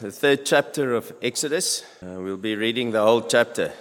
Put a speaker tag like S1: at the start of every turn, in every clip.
S1: the third chapter of Exodus. Uh, we'll be reading the whole chapter.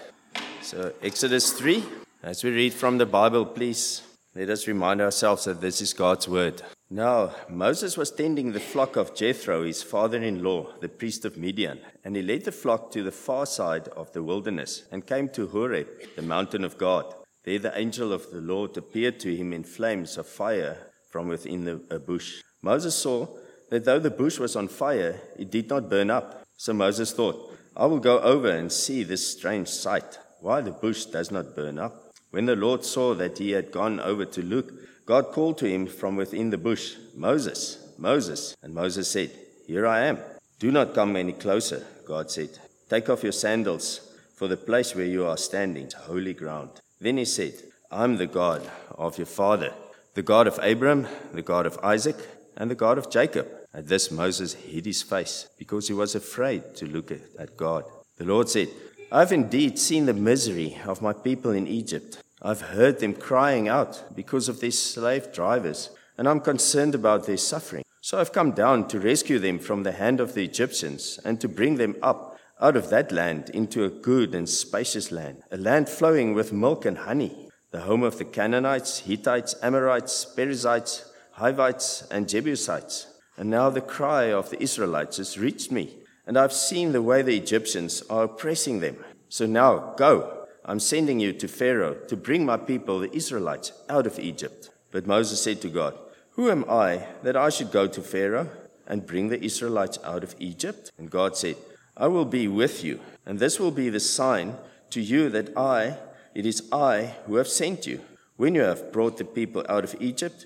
S1: So, Exodus 3. As we read from the Bible, please let us remind ourselves that this is God's word. Now, Moses was tending the flock of Jethro, his father in law, the priest of Midian, and he led the flock to the far side of the wilderness and came to Horeb, the mountain of God. There, the angel of the Lord appeared to him in flames of fire from within the, a bush. Moses saw that though the bush was on fire, it did not burn up. So Moses thought, I will go over and see this strange sight, why the bush does not burn up. When the Lord saw that he had gone over to look, God called to him from within the bush, Moses, Moses. And Moses said, Here I am. Do not come any closer, God said. Take off your sandals, for the place where you are standing is holy ground. Then he said, I'm the God of your father, the God of Abram, the God of Isaac, and the God of Jacob. At this, Moses hid his face because he was afraid to look at God. The Lord said, I've indeed seen the misery of my people in Egypt. I've heard them crying out because of their slave drivers, and I'm concerned about their suffering. So I've come down to rescue them from the hand of the Egyptians and to bring them up out of that land into a good and spacious land, a land flowing with milk and honey, the home of the Canaanites, Hittites, Amorites, Perizzites, Hivites, and Jebusites. And now the cry of the Israelites has reached me, and I've seen the way the Egyptians are oppressing them. So now go. I'm sending you to Pharaoh to bring my people, the Israelites, out of Egypt. But Moses said to God, Who am I that I should go to Pharaoh and bring the Israelites out of Egypt? And God said, I will be with you, and this will be the sign to you that I, it is I who have sent you. When you have brought the people out of Egypt,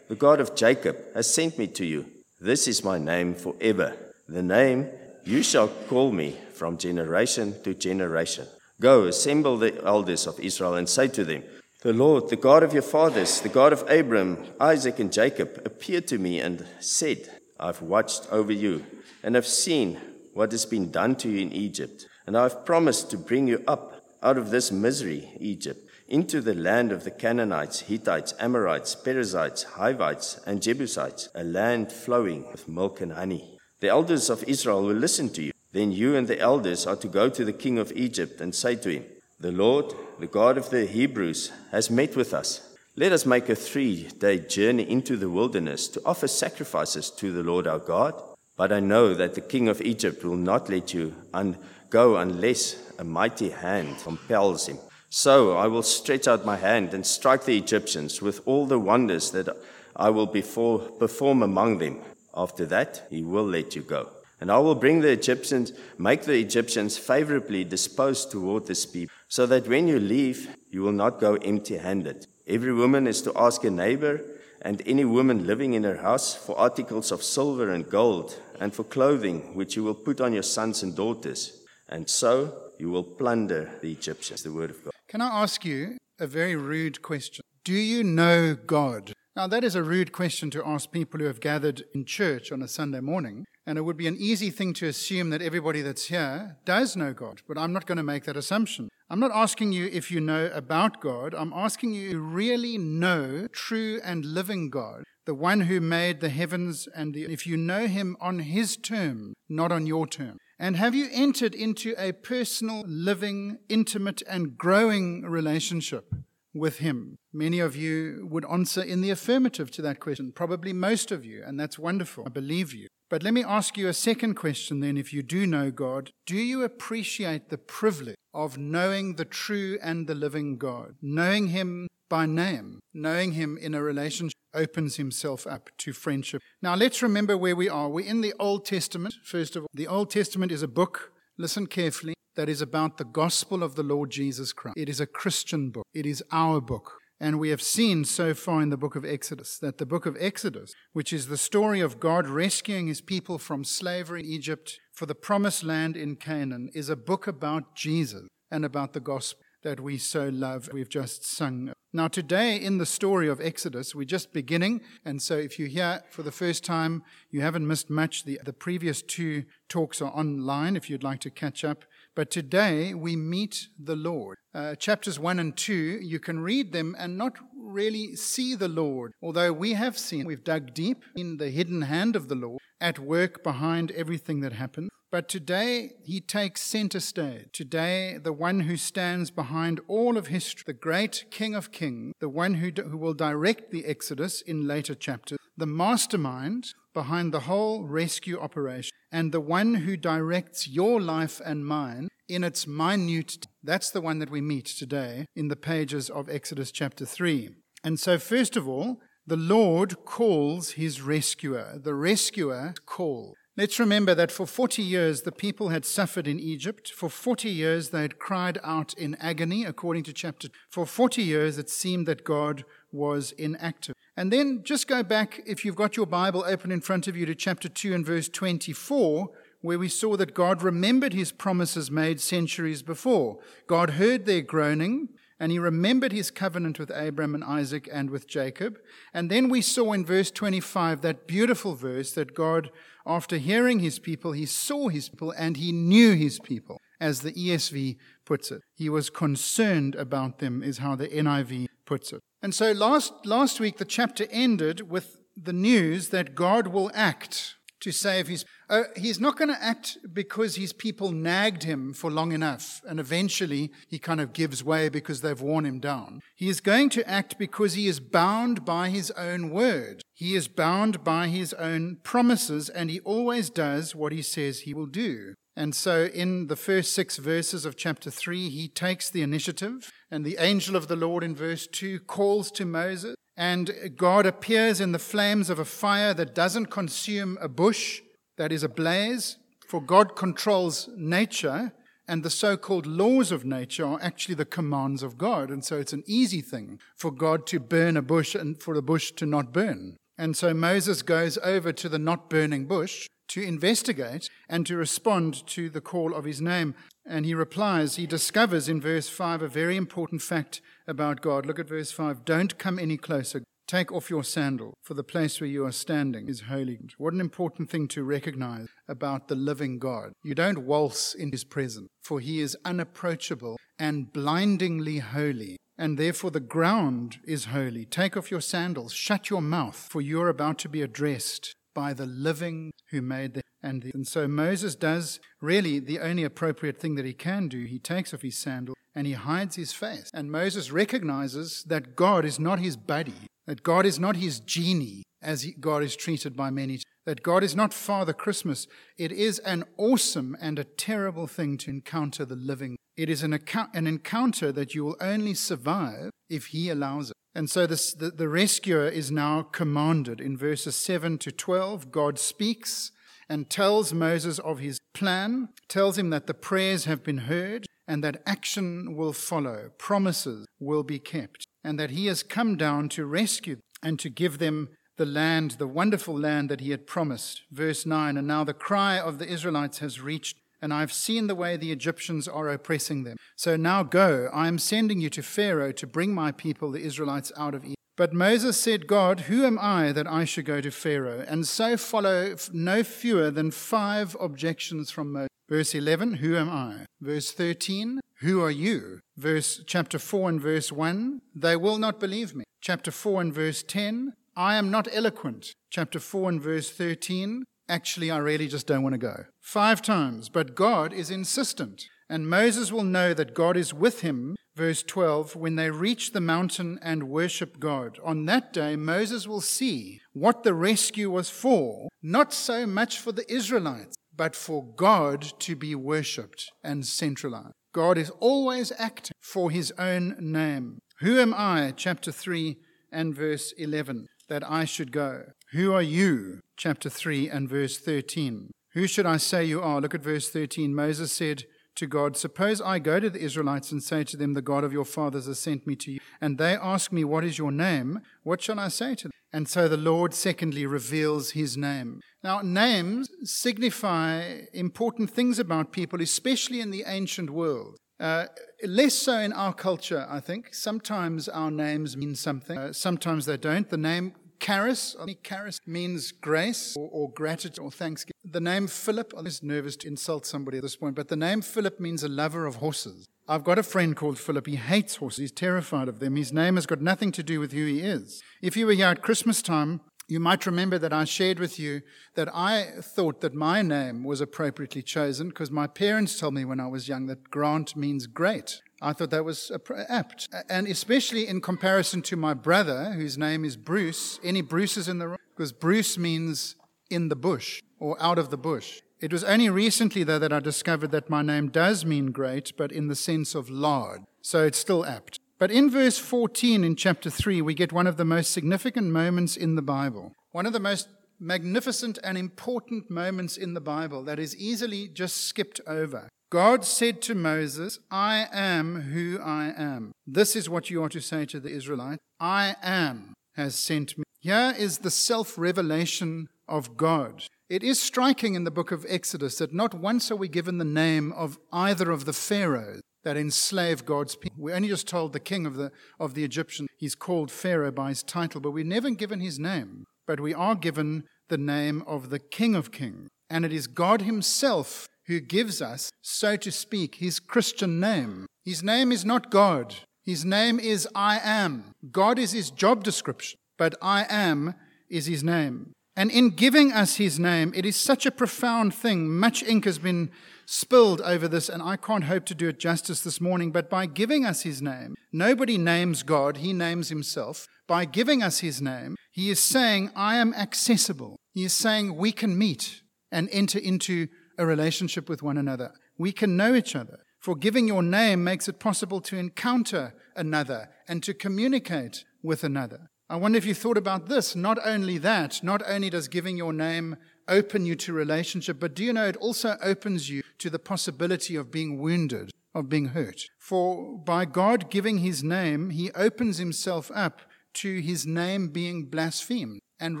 S1: the God of Jacob, has sent me to you. This is my name forever, the name you shall call me from generation to generation. Go, assemble the elders of Israel, and say to them, The Lord, the God of your fathers, the God of Abram, Isaac, and Jacob, appeared to me and said, I've watched over you and have seen what has been done to you in Egypt, and I've promised to bring you up out of this misery, Egypt into the land of the Canaanites, Hittites, Amorites, Perizzites, Hivites, and Jebusites, a land flowing with milk and honey. The elders of Israel will listen to you. Then you and the elders are to go to the king of Egypt and say to him, The Lord, the God of the Hebrews, has met with us. Let us make a three day journey into the wilderness to offer sacrifices to the Lord our God. But I know that the king of Egypt will not let you un- go unless a mighty hand compels him. So I will stretch out my hand and strike the Egyptians with all the wonders that I will before, perform among them. After that, he will let you go. And I will bring the Egyptians, make the Egyptians favorably disposed toward this people, so that when you leave, you will not go empty handed. Every woman is to ask a neighbor and any woman living in her house for articles of silver and gold and for clothing which you will put on your sons and daughters. And so you will plunder the Egyptians. The word of God.
S2: Can I ask you a very rude question? Do you know God? Now, that is a rude question to ask people who have gathered in church on a Sunday morning. And it would be an easy thing to assume that everybody that's here does know God. But I'm not going to make that assumption. I'm not asking you if you know about God. I'm asking you to really know true and living God, the one who made the heavens and the, if you know him on his term, not on your term. And have you entered into a personal, living, intimate, and growing relationship with Him? Many of you would answer in the affirmative to that question, probably most of you, and that's wonderful. I believe you. But let me ask you a second question then. If you do know God, do you appreciate the privilege of knowing the true and the living God, knowing Him by name, knowing Him in a relationship? Opens himself up to friendship. Now let's remember where we are. We're in the Old Testament, first of all. The Old Testament is a book, listen carefully, that is about the gospel of the Lord Jesus Christ. It is a Christian book, it is our book. And we have seen so far in the book of Exodus that the book of Exodus, which is the story of God rescuing his people from slavery in Egypt for the promised land in Canaan, is a book about Jesus and about the gospel that we so love. We've just sung. Now, today in the story of Exodus, we're just beginning. And so, if you're here for the first time, you haven't missed much. The, the previous two talks are online if you'd like to catch up. But today we meet the Lord. Uh, chapters 1 and 2, you can read them and not really see the Lord, although we have seen, we've dug deep in the hidden hand of the Lord at work behind everything that happened. But today he takes center stage. Today, the one who stands behind all of history, the great King of Kings, the one who, who will direct the Exodus in later chapters, the mastermind behind the whole rescue operation, and the one who directs your life and mine in its minute. That's the one that we meet today in the pages of Exodus chapter 3. And so, first of all, the Lord calls his rescuer. The rescuer call. Let's remember that for 40 years the people had suffered in Egypt. For 40 years they had cried out in agony, according to chapter. For 40 years it seemed that God was inactive. And then just go back, if you've got your Bible open in front of you, to chapter 2 and verse 24, where we saw that God remembered his promises made centuries before. God heard their groaning, and he remembered his covenant with Abraham and Isaac and with Jacob. And then we saw in verse 25, that beautiful verse, that God, after hearing his people, he saw his people and he knew his people, as the ESV puts it. He was concerned about them, is how the NIV puts it. And so last, last week, the chapter ended with the news that God will act to save his. Uh, he's not going to act because his people nagged him for long enough and eventually he kind of gives way because they've worn him down. He is going to act because he is bound by his own word. He is bound by his own promises and he always does what he says he will do. And so, in the first six verses of chapter 3, he takes the initiative, and the angel of the Lord in verse 2 calls to Moses, and God appears in the flames of a fire that doesn't consume a bush that is ablaze, for God controls nature, and the so called laws of nature are actually the commands of God. And so, it's an easy thing for God to burn a bush and for the bush to not burn. And so Moses goes over to the not burning bush to investigate and to respond to the call of his name. And he replies, he discovers in verse 5 a very important fact about God. Look at verse 5. Don't come any closer. Take off your sandal, for the place where you are standing is holy. What an important thing to recognize about the living God. You don't waltz in his presence, for he is unapproachable and blindingly holy and therefore the ground is holy. Take off your sandals, shut your mouth, for you are about to be addressed by the living who made the and, the, and so Moses does really the only appropriate thing that he can do. He takes off his sandal and he hides his face. And Moses recognizes that God is not his buddy, that God is not his genie, as he, God is treated by many, that God is not Father Christmas. It is an awesome and a terrible thing to encounter the living. It is an, account, an encounter that you will only survive if he allows it. And so this, the, the rescuer is now commanded. In verses 7 to 12, God speaks and tells Moses of his plan, tells him that the prayers have been heard and that action will follow, promises will be kept, and that he has come down to rescue and to give them the land, the wonderful land that he had promised. Verse 9 And now the cry of the Israelites has reached and I've seen the way the Egyptians are oppressing them. So now go, I am sending you to Pharaoh to bring my people, the Israelites, out of Egypt. But Moses said, God, who am I that I should go to Pharaoh? And so follow no fewer than five objections from Moses. Verse 11, who am I? Verse 13, who are you? Verse chapter 4 and verse 1, they will not believe me. Chapter 4 and verse 10, I am not eloquent. Chapter 4 and verse 13, Actually, I really just don't want to go. Five times. But God is insistent. And Moses will know that God is with him, verse 12, when they reach the mountain and worship God. On that day, Moses will see what the rescue was for, not so much for the Israelites, but for God to be worshipped and centralized. God is always acting for his own name. Who am I, chapter 3 and verse 11, that I should go? Who are you? Chapter 3 and verse 13. Who should I say you are? Look at verse 13. Moses said to God, Suppose I go to the Israelites and say to them, The God of your fathers has sent me to you, and they ask me, What is your name? What shall I say to them? And so the Lord, secondly, reveals his name. Now, names signify important things about people, especially in the ancient world. Uh, less so in our culture, I think. Sometimes our names mean something, uh, sometimes they don't. The name Charis, charis means grace or, or, gratitude or thanksgiving. The name Philip, I'm just nervous to insult somebody at this point, but the name Philip means a lover of horses. I've got a friend called Philip. He hates horses. He's terrified of them. His name has got nothing to do with who he is. If you were here at Christmas time, you might remember that I shared with you that I thought that my name was appropriately chosen because my parents told me when I was young that Grant means great. I thought that was apt. And especially in comparison to my brother, whose name is Bruce. Any Bruces in the room? Because Bruce means in the bush or out of the bush. It was only recently, though, that I discovered that my name does mean great, but in the sense of large. So it's still apt. But in verse 14 in chapter 3, we get one of the most significant moments in the Bible. One of the most magnificent and important moments in the Bible that is easily just skipped over. God said to Moses, I am who I am. This is what you are to say to the Israelites I am has sent me. Here is the self revelation of God. It is striking in the book of Exodus that not once are we given the name of either of the pharaohs that enslave God's people. We're only just told the king of the, of the Egyptians, he's called Pharaoh by his title, but we're never given his name. But we are given the name of the King of Kings. And it is God himself who gives us, so to speak, his Christian name. His name is not God. His name is I am. God is his job description, but I am is his name. And in giving us his name, it is such a profound thing. Much ink has been spilled over this, and I can't hope to do it justice this morning. But by giving us his name, nobody names God, he names himself. By giving us his name, he is saying, I am accessible. He is saying, we can meet and enter into a relationship with one another. We can know each other. For giving your name makes it possible to encounter another and to communicate with another. I wonder if you thought about this. Not only that, not only does giving your name open you to relationship, but do you know it also opens you to the possibility of being wounded, of being hurt? For by God giving his name, he opens himself up to his name being blasphemed and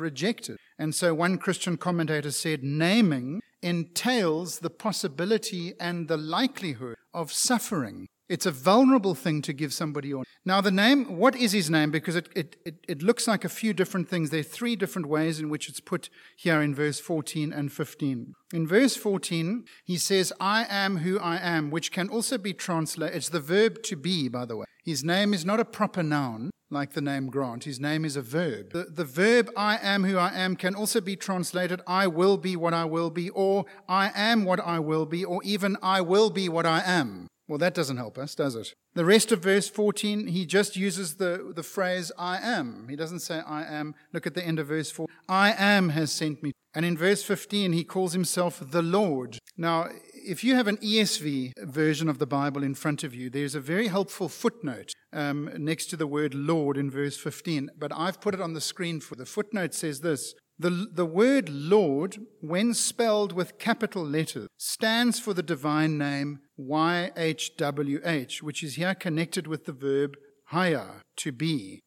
S2: rejected. And so one Christian commentator said, naming entails the possibility and the likelihood of suffering it's a vulnerable thing to give somebody on. Now, the name, what is his name? Because it, it, it, it, looks like a few different things. There are three different ways in which it's put here in verse 14 and 15. In verse 14, he says, I am who I am, which can also be translated, it's the verb to be, by the way. His name is not a proper noun like the name Grant. His name is a verb. The, the verb I am who I am can also be translated I will be what I will be, or I am what I will be, or even I will be what I am. Well, that doesn't help us, does it? The rest of verse 14, he just uses the, the phrase, I am. He doesn't say, I am. Look at the end of verse 4. I am has sent me. And in verse 15, he calls himself the Lord. Now, if you have an ESV version of the Bible in front of you, there's a very helpful footnote um, next to the word Lord in verse 15. But I've put it on the screen for the footnote says this the, the word Lord, when spelled with capital letters, stands for the divine name YHWH, which is here connected with the verb haya, to be.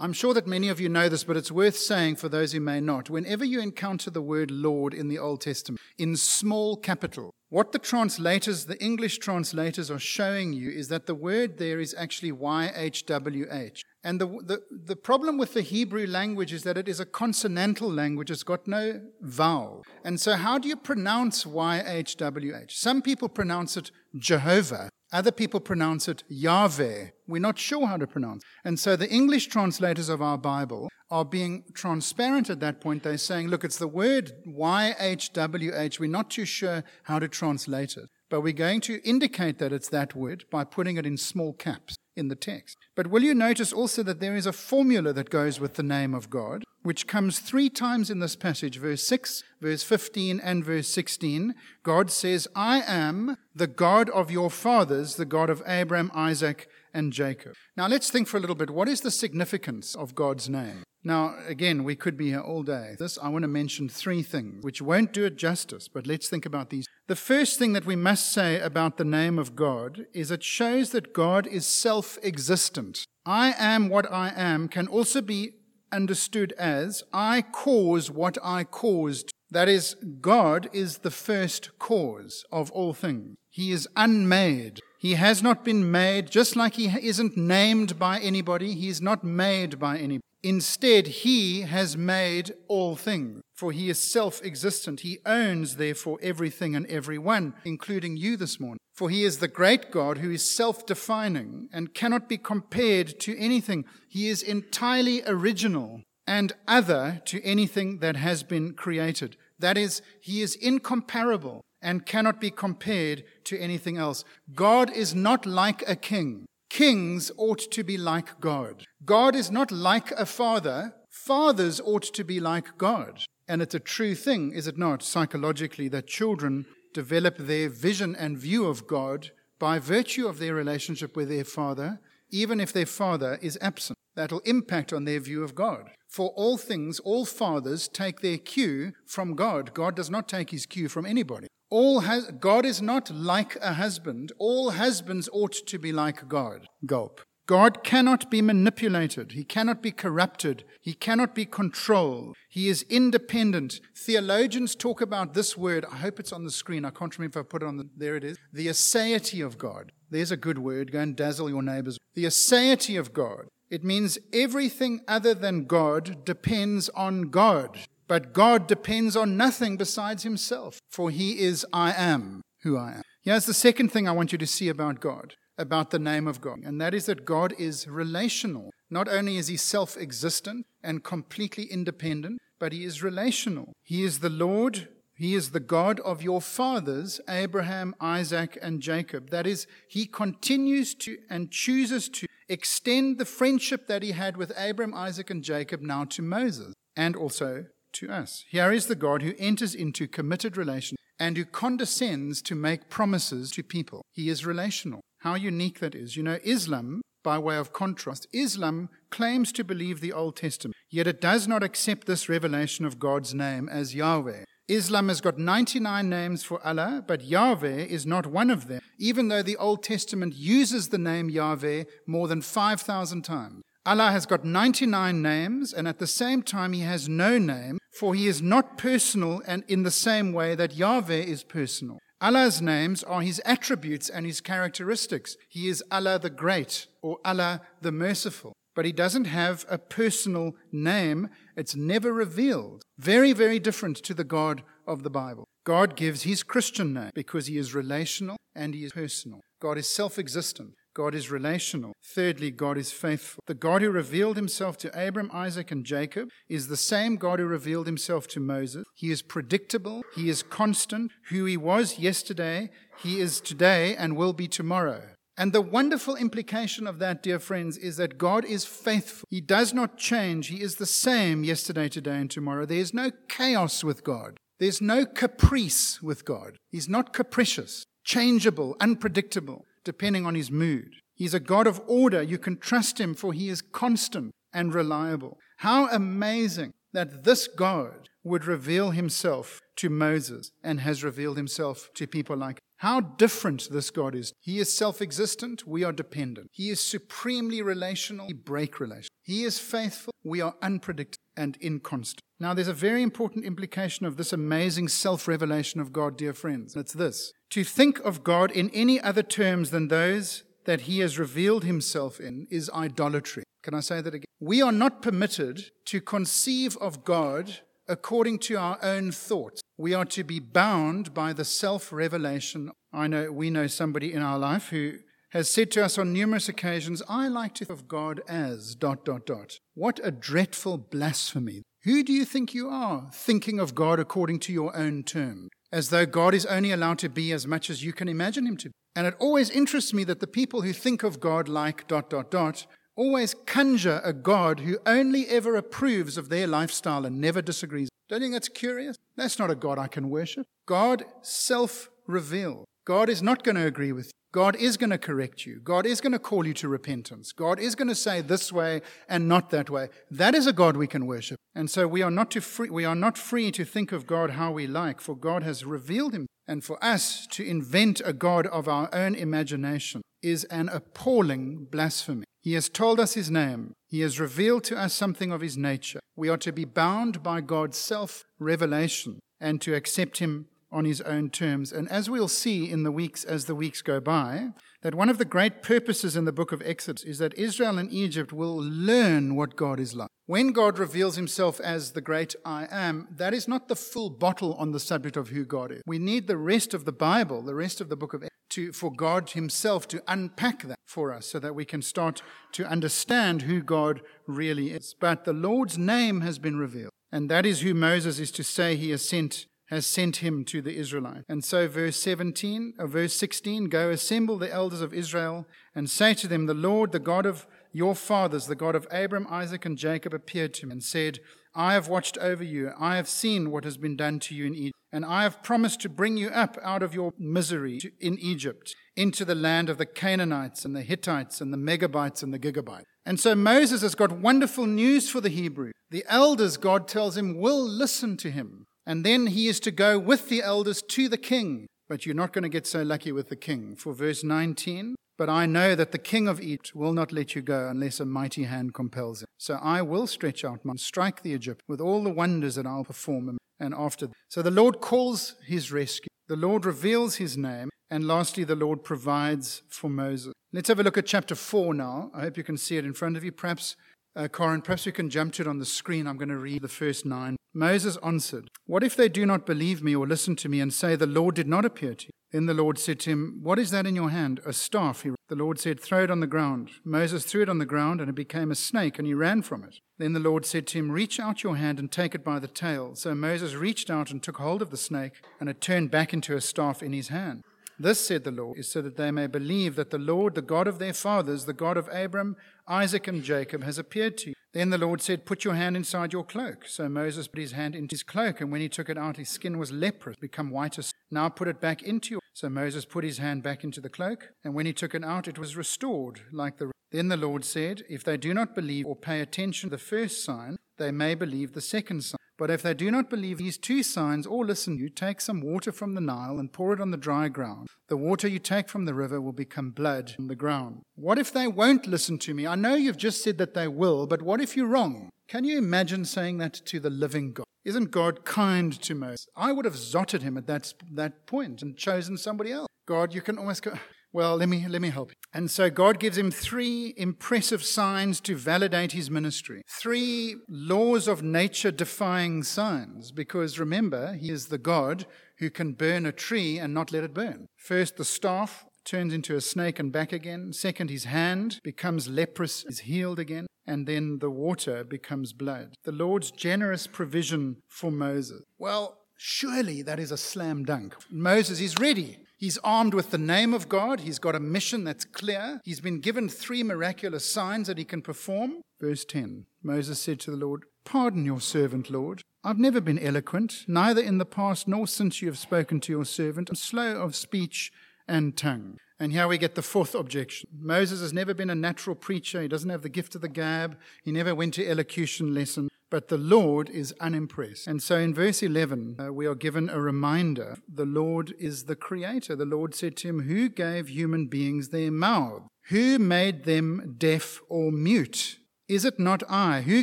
S2: I'm sure that many of you know this, but it's worth saying for those who may not. Whenever you encounter the word Lord in the Old Testament, in small capital, what the translators, the English translators, are showing you is that the word there is actually YHWH. And the, the, the problem with the Hebrew language is that it is a consonantal language, it's got no vowel. And so, how do you pronounce YHWH? Some people pronounce it Jehovah, other people pronounce it Yahweh. We're not sure how to pronounce. And so the English translators of our Bible are being transparent at that point. They're saying, look, it's the word YHWH. We're not too sure how to translate it, but we're going to indicate that it's that word by putting it in small caps in the text. But will you notice also that there is a formula that goes with the name of God, which comes three times in this passage verse 6, verse 15, and verse 16. God says, I am the God of your fathers, the God of Abraham, Isaac, and Jacob. Now let's think for a little bit what is the significance of God's name? Now, again, we could be here all day. This, I want to mention three things which won't do it justice, but let's think about these. The first thing that we must say about the name of God is it shows that God is self existent. I am what I am can also be understood as I cause what I caused. That is, God is the first cause of all things. He is unmade. He has not been made, just like he isn't named by anybody, he is not made by anybody. Instead, he has made all things, for he is self existent. He owns, therefore, everything and everyone, including you this morning. For he is the great God who is self defining and cannot be compared to anything. He is entirely original and other to anything that has been created. That is, he is incomparable and cannot be compared to anything else. God is not like a king. Kings ought to be like God. God is not like a father. Fathers ought to be like God. And it's a true thing, is it not, psychologically, that children develop their vision and view of God by virtue of their relationship with their father, even if their father is absent. That'll impact on their view of God. For all things, all fathers take their cue from God. God does not take his cue from anybody. All has, God is not like a husband. All husbands ought to be like God. Gulp. God cannot be manipulated. He cannot be corrupted. He cannot be controlled. He is independent. Theologians talk about this word. I hope it's on the screen. I can't remember if I put it on the, there it is. The aseity of God. There's a good word. Go and dazzle your neighbors. The aseity of God. It means everything other than God depends on God. But God depends on nothing besides himself, for he is I am who I am. Here's the second thing I want you to see about God, about the name of God, and that is that God is relational. Not only is he self existent and completely independent, but he is relational. He is the Lord he is the God of your fathers, Abraham, Isaac, and Jacob. That is, he continues to and chooses to extend the friendship that he had with Abraham, Isaac, and Jacob now to Moses and also to us. Here is the God who enters into committed relation and who condescends to make promises to people. He is relational. How unique that is. You know, Islam, by way of contrast, Islam claims to believe the Old Testament, yet it does not accept this revelation of God's name as Yahweh. Islam has got 99 names for Allah, but Yahweh is not one of them, even though the Old Testament uses the name Yahweh more than 5,000 times. Allah has got 99 names, and at the same time, He has no name, for He is not personal and in the same way that Yahweh is personal. Allah's names are His attributes and His characteristics. He is Allah the Great or Allah the Merciful, but He doesn't have a personal name. It's never revealed. Very, very different to the God of the Bible. God gives His Christian name because He is relational and He is personal. God is self existent. God is relational. Thirdly, God is faithful. The God who revealed himself to Abram, Isaac, and Jacob is the same God who revealed himself to Moses. He is predictable. He is constant. Who he was yesterday, he is today and will be tomorrow. And the wonderful implication of that, dear friends, is that God is faithful. He does not change. He is the same yesterday, today, and tomorrow. There is no chaos with God. There's no caprice with God. He's not capricious, changeable, unpredictable depending on his mood. He's a God of order. You can trust him, for he is constant and reliable. How amazing that this God would reveal himself to Moses and has revealed himself to people like how different this God is. He is self existent, we are dependent. He is supremely relational, we break relation. He is faithful, we are unpredictable and inconstant. Now, there's a very important implication of this amazing self revelation of God, dear friends. It's this to think of God in any other terms than those that he has revealed himself in is idolatry. Can I say that again? We are not permitted to conceive of God according to our own thoughts. We are to be bound by the self revelation. I know we know somebody in our life who has said to us on numerous occasions, I like to think of God as dot dot dot. What a dreadful blasphemy. Who do you think you are, thinking of God according to your own terms? As though God is only allowed to be as much as you can imagine him to be. And it always interests me that the people who think of God like dot dot dot always conjure a God who only ever approves of their lifestyle and never disagrees. Don't you think that's curious? That's not a God I can worship. God self revealed. God is not going to agree with you. God is going to correct you. God is going to call you to repentance. God is going to say this way and not that way. That is a God we can worship. And so we are not to free, we are not free to think of God how we like, for God has revealed him. And for us to invent a God of our own imagination is an appalling blasphemy. He has told us his name. He has revealed to us something of his nature. We are to be bound by God's self revelation and to accept him on his own terms. And as we'll see in the weeks as the weeks go by, that one of the great purposes in the book of Exodus is that Israel and Egypt will learn what God is like. When God reveals himself as the great I am, that is not the full bottle on the subject of who God is. We need the rest of the Bible, the rest of the book of Exodus, to, for God himself to unpack that for us so that we can start to understand who God really is. But the Lord's name has been revealed. And that is who Moses is to say he has sent has sent him to the Israelites. And so, verse 17, or verse 16, go assemble the elders of Israel and say to them, The Lord, the God of your fathers, the God of Abram, Isaac, and Jacob, appeared to me and said, I have watched over you. I have seen what has been done to you in Egypt. And I have promised to bring you up out of your misery in Egypt into the land of the Canaanites and the Hittites and the Megabites and the Gigabites. And so Moses has got wonderful news for the Hebrew. The elders, God tells him, will listen to him. And then he is to go with the elders to the king. But you're not going to get so lucky with the king. For verse 19, but I know that the king of Egypt will not let you go unless a mighty hand compels him. So I will stretch out my strike the Egypt with all the wonders that I'll perform. And after, so the Lord calls his rescue. The Lord reveals his name. And lastly, the Lord provides for Moses. Let's have a look at chapter 4 now. I hope you can see it in front of you. Perhaps uh, Corin, perhaps you can jump to it on the screen. I'm going to read the first nine. Moses answered, What if they do not believe me or listen to me and say, The Lord did not appear to you? Then the Lord said to him, What is that in your hand? A staff. He, the Lord said, Throw it on the ground. Moses threw it on the ground, and it became a snake, and he ran from it. Then the Lord said to him, Reach out your hand and take it by the tail. So Moses reached out and took hold of the snake, and it turned back into a staff in his hand. This, said the Lord, is so that they may believe that the Lord, the God of their fathers, the God of Abram, Isaac, and Jacob, has appeared to you. Then the Lord said, Put your hand inside your cloak. So Moses put his hand into his cloak, and when he took it out, his skin was leprous, become white as. Now put it back into your. So Moses put his hand back into the cloak, and when he took it out, it was restored like the. Then the Lord said, If they do not believe or pay attention to the first sign, they may believe the second sign. But if they do not believe these two signs or listen, you take some water from the Nile and pour it on the dry ground. The water you take from the river will become blood on the ground. What if they won't listen to me? I know you've just said that they will, but what if you're wrong? Can you imagine saying that to the living God? Isn't God kind to Moses? I would have zotted him at that, that point and chosen somebody else. God, you can almost go, well, let me, let me help you. And so God gives him three impressive signs to validate his ministry. Three laws of nature defying signs, because remember, he is the God who can burn a tree and not let it burn. First, the staff turns into a snake and back again. Second, his hand becomes leprous, is healed again. And then the water becomes blood. The Lord's generous provision for Moses. Well, surely that is a slam dunk. Moses is ready. He's armed with the name of God. He's got a mission that's clear. He's been given three miraculous signs that he can perform. Verse 10 Moses said to the Lord, Pardon your servant, Lord. I've never been eloquent, neither in the past nor since you have spoken to your servant. I'm slow of speech and tongue. And here we get the fourth objection. Moses has never been a natural preacher. He doesn't have the gift of the gab. He never went to elocution lesson. But the Lord is unimpressed. And so in verse 11, uh, we are given a reminder the Lord is the creator. The Lord said to him, Who gave human beings their mouth? Who made them deaf or mute? Is it not I? Who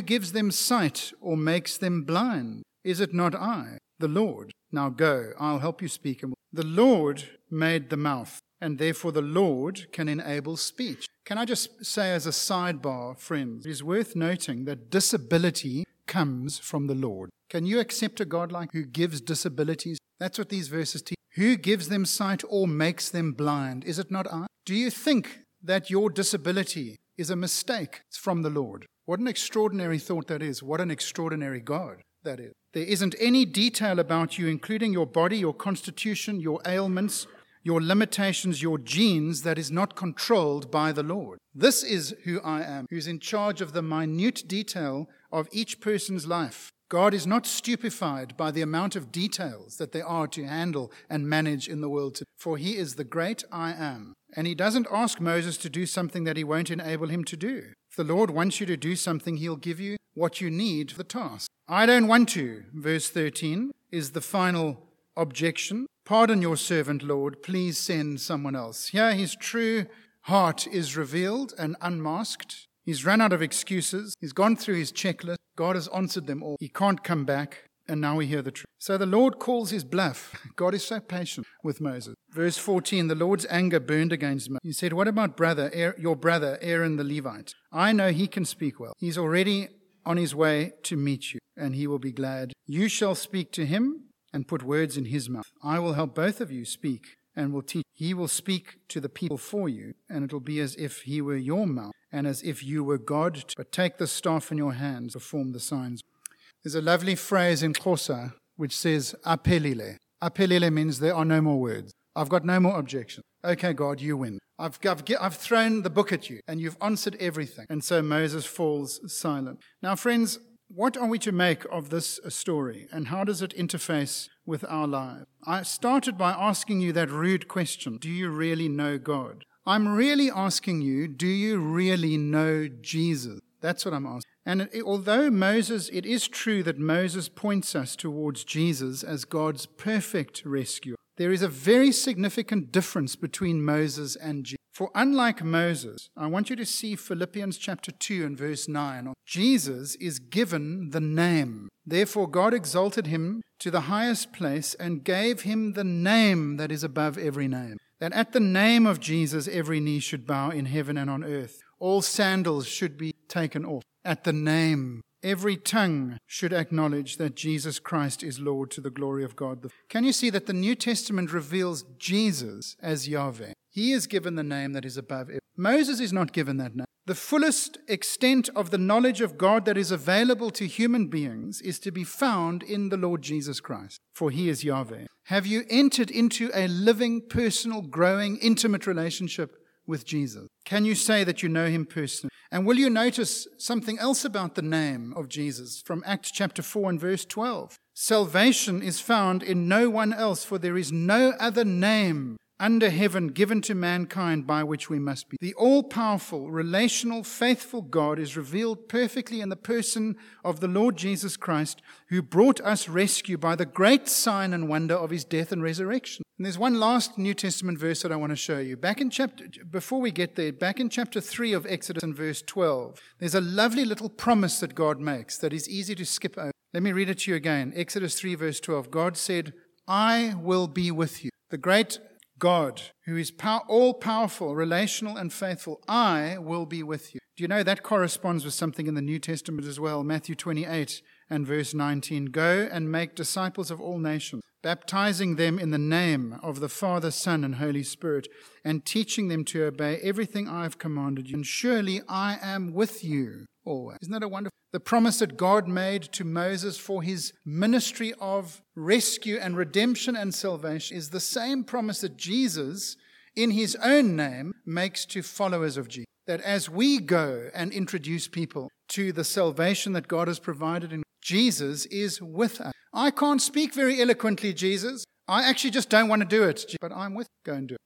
S2: gives them sight or makes them blind? Is it not I, the Lord? Now go, I'll help you speak. The Lord made the mouth, and therefore the Lord can enable speech. Can I just say, as a sidebar, friends, it is worth noting that disability comes from the Lord. Can you accept a God like who gives disabilities? That's what these verses teach. Who gives them sight or makes them blind? Is it not I? Do you think that your disability is a mistake? It's from the Lord. What an extraordinary thought that is. What an extraordinary God that is. There isn't any detail about you, including your body, your constitution, your ailments, your limitations, your genes, that is not controlled by the Lord. This is who I am, who's in charge of the minute detail of each person's life. God is not stupefied by the amount of details that there are to handle and manage in the world, for he is the great I am. And he doesn't ask Moses to do something that he won't enable him to do. If the Lord wants you to do something, he'll give you what you need for the task. I don't want to, verse 13, is the final objection. Pardon your servant, Lord. Please send someone else. Here, his true heart is revealed and unmasked. He's run out of excuses. He's gone through his checklist. God has answered them all. He can't come back. And now we hear the truth. So the Lord calls his bluff. God is so patient with Moses. Verse 14 The Lord's anger burned against Moses. He said, What about brother, er-, your brother, Aaron the Levite? I know he can speak well. He's already on his way to meet you, and he will be glad. You shall speak to him and put words in his mouth. I will help both of you speak and will teach. He will speak to the people for you, and it'll be as if he were your mouth and as if you were God. But take the staff in your hands, perform the signs. There's a lovely phrase in Xhosa which says, apelile. Apelile means there are no more words. I've got no more objections. Okay, God, you win. I've, I've, I've thrown the book at you, and you've answered everything. And so Moses falls silent. Now, friends, what are we to make of this uh, story, and how does it interface with our lives? I started by asking you that rude question Do you really know God? I'm really asking you, do you really know Jesus? That's what I'm asking. And it, although Moses, it is true that Moses points us towards Jesus as God's perfect rescuer, there is a very significant difference between Moses and Jesus. For unlike Moses, I want you to see Philippians chapter 2 and verse 9. Jesus is given the name. Therefore, God exalted him to the highest place and gave him the name that is above every name that at the name of Jesus every knee should bow in heaven and on earth. All sandals should be taken off. At the name, every tongue should acknowledge that Jesus Christ is Lord to the glory of God. Can you see that the New Testament reveals Jesus as Yahweh? He is given the name that is above every. Moses is not given that name. The fullest extent of the knowledge of God that is available to human beings is to be found in the Lord Jesus Christ, for he is Yahweh. Have you entered into a living, personal, growing, intimate relationship with Jesus? Can you say that you know him personally? And will you notice something else about the name of Jesus from Acts chapter 4 and verse 12? Salvation is found in no one else, for there is no other name under heaven given to mankind by which we must be. The all powerful, relational, faithful God is revealed perfectly in the person of the Lord Jesus Christ, who brought us rescue by the great sign and wonder of his death and resurrection. And there's one last New Testament verse that I want to show you. Back in chapter, before we get there, back in chapter 3 of Exodus and verse 12, there's a lovely little promise that God makes that is easy to skip over. Let me read it to you again. Exodus 3 verse 12. God said, I will be with you. The great God, who is pow- all powerful, relational, and faithful, I will be with you. Do you know that corresponds with something in the New Testament as well? Matthew 28 and verse 19 Go and make disciples of all nations, baptizing them in the name of the Father, Son, and Holy Spirit, and teaching them to obey everything I have commanded you. And surely I am with you always. Isn't that a wonderful? The promise that God made to Moses for his ministry of rescue and redemption and salvation is the same promise that Jesus, in his own name, makes to followers of Jesus. That as we go and introduce people to the salvation that God has provided in Jesus is with us. I can't speak very eloquently, Jesus. I actually just don't want to do it, but I'm with. Go and do it.